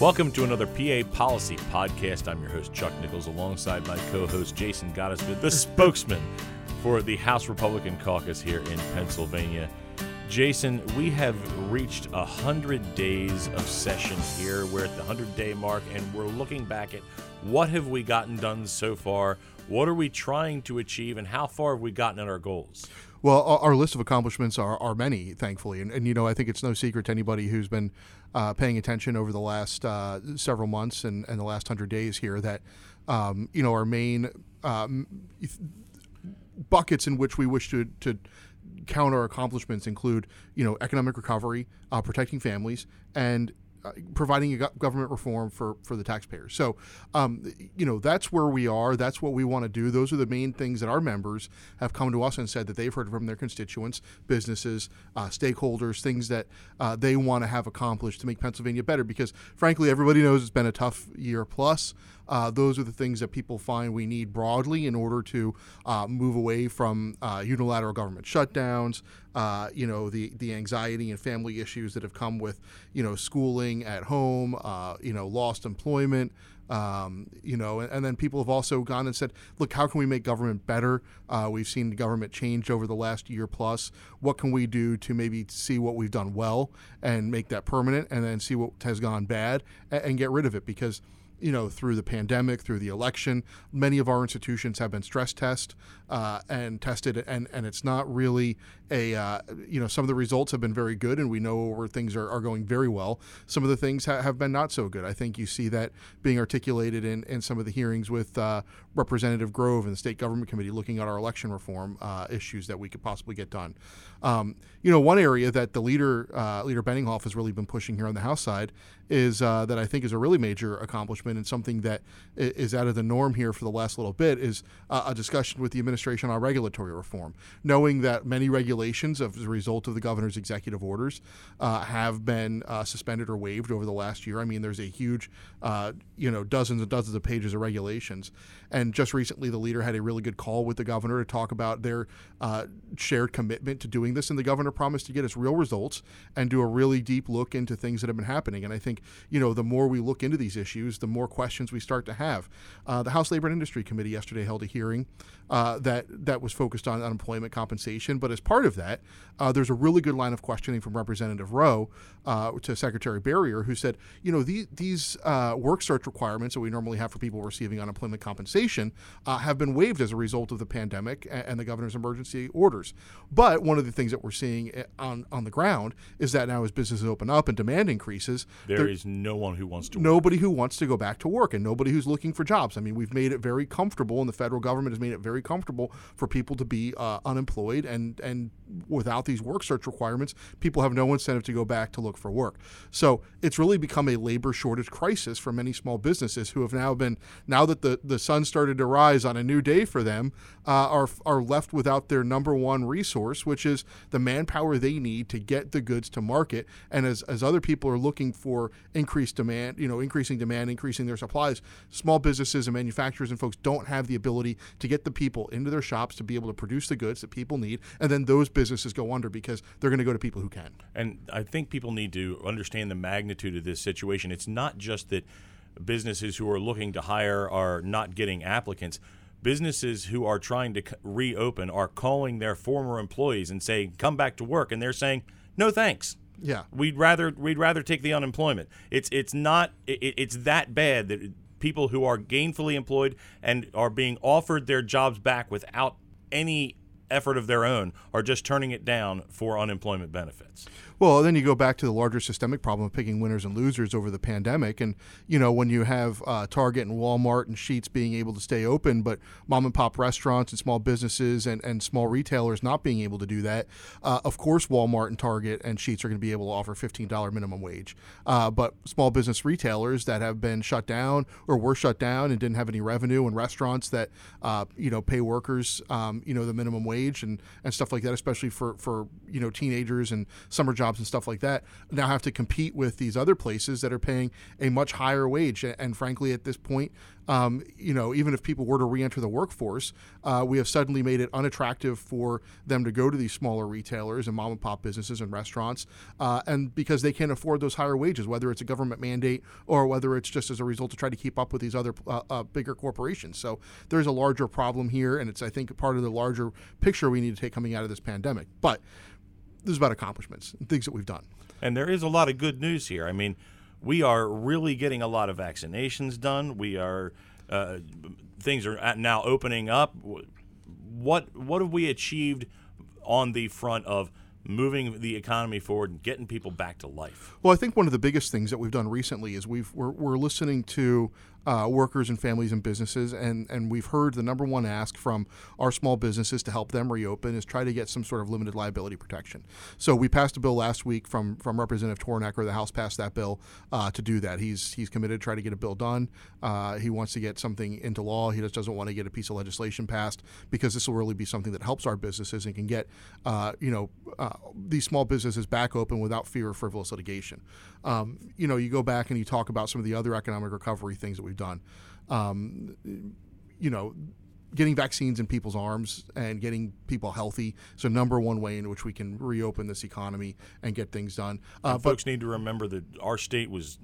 Welcome to another PA Policy Podcast. I'm your host, Chuck Nichols, alongside my co host, Jason Gottesman, the spokesman for the House Republican caucus here in Pennsylvania. Jason, we have reached 100 days of session here. We're at the 100 day mark, and we're looking back at what have we gotten done so far, what are we trying to achieve, and how far have we gotten at our goals? Well, our, our list of accomplishments are, are many, thankfully, and, and you know I think it's no secret to anybody who's been uh, paying attention over the last uh, several months and, and the last hundred days here that um, you know our main um, buckets in which we wish to to count our accomplishments include you know economic recovery, uh, protecting families, and providing government reform for, for the taxpayers. So, um, you know, that's where we are. That's what we want to do. Those are the main things that our members have come to us and said that they've heard from their constituents, businesses, uh, stakeholders, things that uh, they want to have accomplished to make Pennsylvania better. Because, frankly, everybody knows it's been a tough year plus. Uh, those are the things that people find we need broadly in order to uh, move away from uh, unilateral government shutdowns. Uh, you know the the anxiety and family issues that have come with you know schooling at home. Uh, you know lost employment. Um, you know, and, and, then people have also gone and said, look, how can we make government better? Uh, we've seen government change over the last year plus. What can we do to maybe see what we've done well and make that permanent, and then see what has gone bad and, and get rid of it? Because you know, through the pandemic, through the election. Many of our institutions have been stress tested uh, and tested, and, and it's not really a, uh, you know, some of the results have been very good, and we know where things are, are going very well. Some of the things ha- have been not so good. I think you see that being articulated in, in some of the hearings with uh, Representative Grove and the State Government Committee looking at our election reform uh, issues that we could possibly get done. Um, you know, one area that the leader, uh, Leader Benninghoff, has really been pushing here on the House side is uh, that I think is a really major accomplishment and something that is out of the norm here for the last little bit is a discussion with the administration on regulatory reform, knowing that many regulations, as a result of the governor's executive orders, uh, have been uh, suspended or waived over the last year. I mean, there's a huge, uh, you know, dozens and dozens of pages of regulations, and just recently the leader had a really good call with the governor to talk about their uh, shared commitment to doing this, and the governor promised to get us real results and do a really deep look into things that have been happening. And I think you know, the more we look into these issues, the more questions we start to have. Uh, the House Labor and Industry Committee yesterday held a hearing uh, that that was focused on unemployment compensation, but as part of that, uh, there's a really good line of questioning from Representative Rowe uh, to Secretary Berrier, who said, you know, the, these uh, work search requirements that we normally have for people receiving unemployment compensation uh, have been waived as a result of the pandemic and, and the governor's emergency orders. But one of the things that we're seeing on on the ground is that now as businesses open up and demand increases, there there is no one who wants to nobody work. who wants to go back to work and nobody who's looking for jobs. I mean, we've made it very comfortable, and the federal government has made it very comfortable for people to be uh, unemployed, and and without these work search requirements, people have no incentive to go back to look for work. So it's really become a labor shortage crisis for many small businesses who have now been now that the the sun started to rise on a new day for them, uh, are are left without their number one resource, which is the manpower they need to get the goods to market. And as as other people are looking for increased demand, you know, increasing demand, increasing their supplies, small businesses and manufacturers and folks don't have the ability to get the people into their shops to be able to produce the goods that people need, and then those businesses go under because they're going to go to people who can. And I think people need to understand the magnitude of this situation. It's not just that businesses who are looking to hire are not getting applicants businesses who are trying to reopen are calling their former employees and saying come back to work and they're saying no thanks yeah, we'd rather we'd rather take the unemployment. It's it's not it, it's that bad that people who are gainfully employed and are being offered their jobs back without any effort of their own are just turning it down for unemployment benefits. Well, then you go back to the larger systemic problem of picking winners and losers over the pandemic. And, you know, when you have uh, Target and Walmart and Sheetz being able to stay open, but mom and pop restaurants and small businesses and, and small retailers not being able to do that, uh, of course, Walmart and Target and Sheetz are going to be able to offer $15 minimum wage. Uh, but small business retailers that have been shut down or were shut down and didn't have any revenue and restaurants that, uh, you know, pay workers, um, you know, the minimum wage and, and stuff like that, especially for, for, you know, teenagers and summer jobs jobs and stuff like that now have to compete with these other places that are paying a much higher wage. And frankly, at this point, um, you know, even if people were to re-enter the workforce, uh, we have suddenly made it unattractive for them to go to these smaller retailers and mom and pop businesses and restaurants, uh, and because they can't afford those higher wages, whether it's a government mandate or whether it's just as a result to try to keep up with these other uh, uh bigger corporations. So there's a larger problem here, and it's I think part of the larger picture we need to take coming out of this pandemic. But this is about accomplishments and things that we've done. And there is a lot of good news here. I mean we are really getting a lot of vaccinations done. We are uh, things are now opening up. What what have we achieved on the front of moving the economy forward and getting people back to life? Well, I think one of the biggest things that we've done recently is we've we're, we're listening to uh, workers and families and businesses, and and we've heard the number one ask from our small businesses to help them reopen is try to get some sort of limited liability protection. So we passed a bill last week from from Representative Torren Ecker. The House passed that bill uh, to do that. He's he's committed to try to get a bill done. Uh, he wants to get something into law. He just doesn't want to get a piece of legislation passed because this will really be something that helps our businesses and can get uh, you know uh, these small businesses back open without fear of frivolous litigation. Um, you know, you go back and you talk about some of the other economic recovery things that we've done. Um, you know, getting vaccines in people's arms and getting people healthy is a number one way in which we can reopen this economy and get things done. Uh, folks need to remember that our state was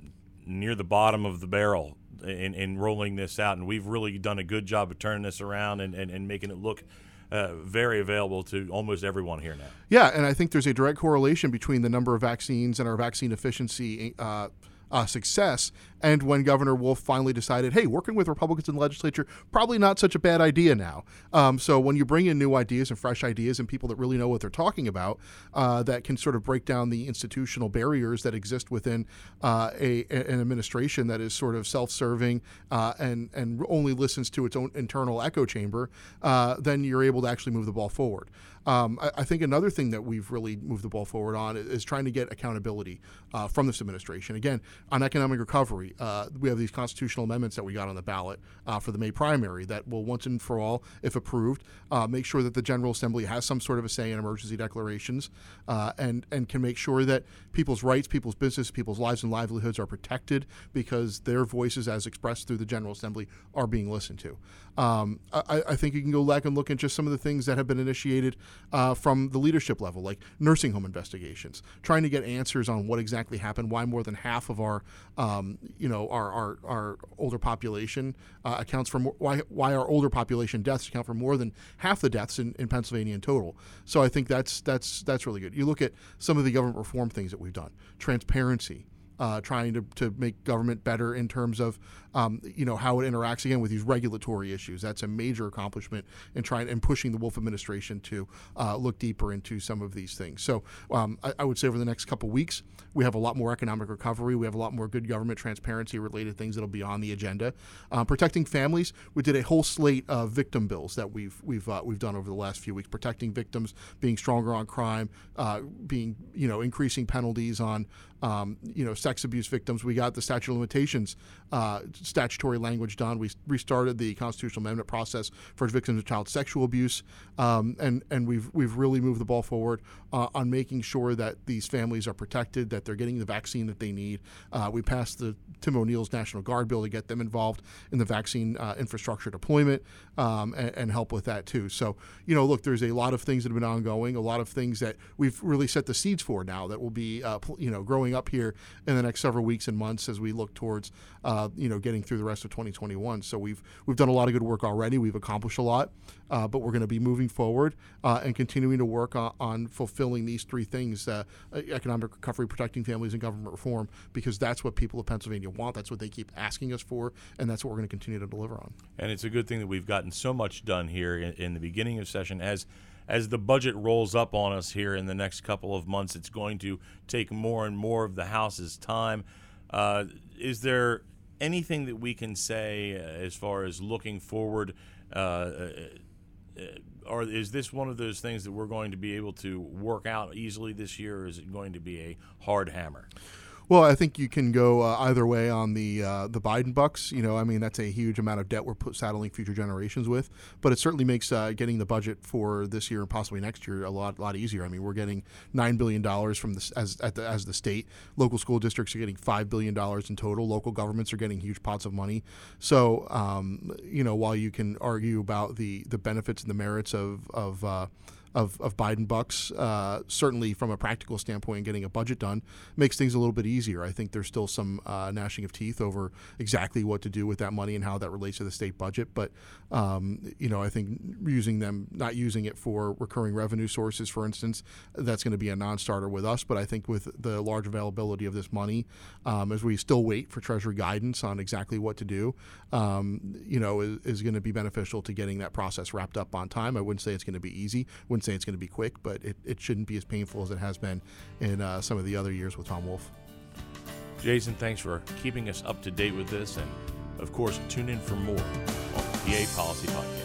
near the bottom of the barrel in, in rolling this out, and we've really done a good job of turning this around and, and, and making it look – uh, very available to almost everyone here now. Yeah, and I think there's a direct correlation between the number of vaccines and our vaccine efficiency. Uh, uh, success. And when Governor Wolf finally decided, hey, working with Republicans in the legislature, probably not such a bad idea now. Um, so when you bring in new ideas and fresh ideas and people that really know what they're talking about, uh, that can sort of break down the institutional barriers that exist within uh, a, an administration that is sort of self-serving uh, and and only listens to its own internal echo chamber, uh, then you're able to actually move the ball forward. Um, I, I, think another thing that we've really moved the ball forward on is, is trying to get accountability uh, from this administration. Again, on economic recovery, uh, we have these constitutional amendments that we got on the ballot uh, for the May primary that will once and for all, if approved, uh, make sure that the General Assembly has some sort of a say in emergency declarations uh, and and can make sure that people's rights, people's business, people's lives and livelihoods are protected because their voices, as expressed through the General Assembly, are being listened to. Um, I, I, think you can go back and look at just some of the things that have been initiated uh, from the leadership level, like nursing home investigations, trying to get answers on what exactly happened, why more than half of our, um, you know, our, our, our older population uh, accounts for more, why, why our older population deaths account for more than half the deaths in, in Pennsylvania in total. So I think that's that's that's really good. You look at some of the government reform things that we've done, transparency uh, trying to, to make government better in terms of um, you know how it interacts again with these regulatory issues. That's a major accomplishment in trying and pushing the Wolf administration to uh, look deeper into some of these things. So um, I, I, would say over the next couple weeks we have a lot more economic recovery. We have a lot more good government transparency related things that'll be on the agenda. Um, protecting families. We did a whole slate of victim bills that we've we've uh, we've done over the last few weeks. Protecting victims, being stronger on crime, uh, being you know increasing penalties on um, you know sex abuse victims. We got the statute of limitations uh, statutory language done. We restarted the constitutional amendment process for victims of child sexual abuse, um, and and we've we've really moved the ball forward uh, on making sure that these families are protected, that they're getting the vaccine that they need. Uh, we passed the Tim O'Neal's National Guard bill to get them involved in the vaccine uh, infrastructure deployment um, and, and, help with that too. So you know, look, there's a lot of things that have been ongoing, a lot of things that we've really set the seeds for now that will be uh, you know growing up here in the next several weeks and months as we look towards uh, you know getting through the rest of 2021. So we've we've done a lot of good work already. We've accomplished a lot, uh, but we're going to be moving forward uh, and continuing to work on, on fulfilling these three things: uh, economic recovery, protecting families, and government reform. Because that's what people of Pennsylvania want. That's what they keep asking us for, and that's what we're going to continue to deliver on. And it's a good thing that we've gotten so much done here in, in the beginning of session as as the budget rolls up on us here in the next couple of months, it's going to take more and more of the House's time. Uh, is there anything that we can say as far as looking forward? Uh, uh, uh, or is this one of those things that we're going to be able to work out easily this year, or is it going to be a hard hammer? Well, I think you can go uh, either way on the uh, the Biden bucks. You know, I mean, that's a huge amount of debt we're saddling future generations with. But it certainly makes uh, getting the budget for this year and possibly next year a lot lot easier. I mean, we're getting nine billion dollars from the as the, as the state. Local school districts are getting five billion dollars in total. Local governments are getting huge pots of money. So, um, you know, while you can argue about the the benefits and the merits of of uh, of, of Biden bucks, uh, certainly from a practical standpoint, getting a budget done makes things a little bit easier. I think there's still some uh, gnashing of teeth over exactly what to do with that money and how that relates to the state budget. But um, you know, I think using them, not using it for recurring revenue sources, for instance, that's going to be a non-starter with us. But I think with the large availability of this money, um, as we still wait for Treasury guidance on exactly what to do, um, you know, is, is going to be beneficial to getting that process wrapped up on time. I wouldn't say it's going to be easy. Wouldn't wouldn't say it's going to be quick, but it, it shouldn't be as painful as it has been in uh, some of the other years with Tom Wolf. Jason, thanks for keeping us up to date with this. And of course, tune in for more on the PA Policy Podcast.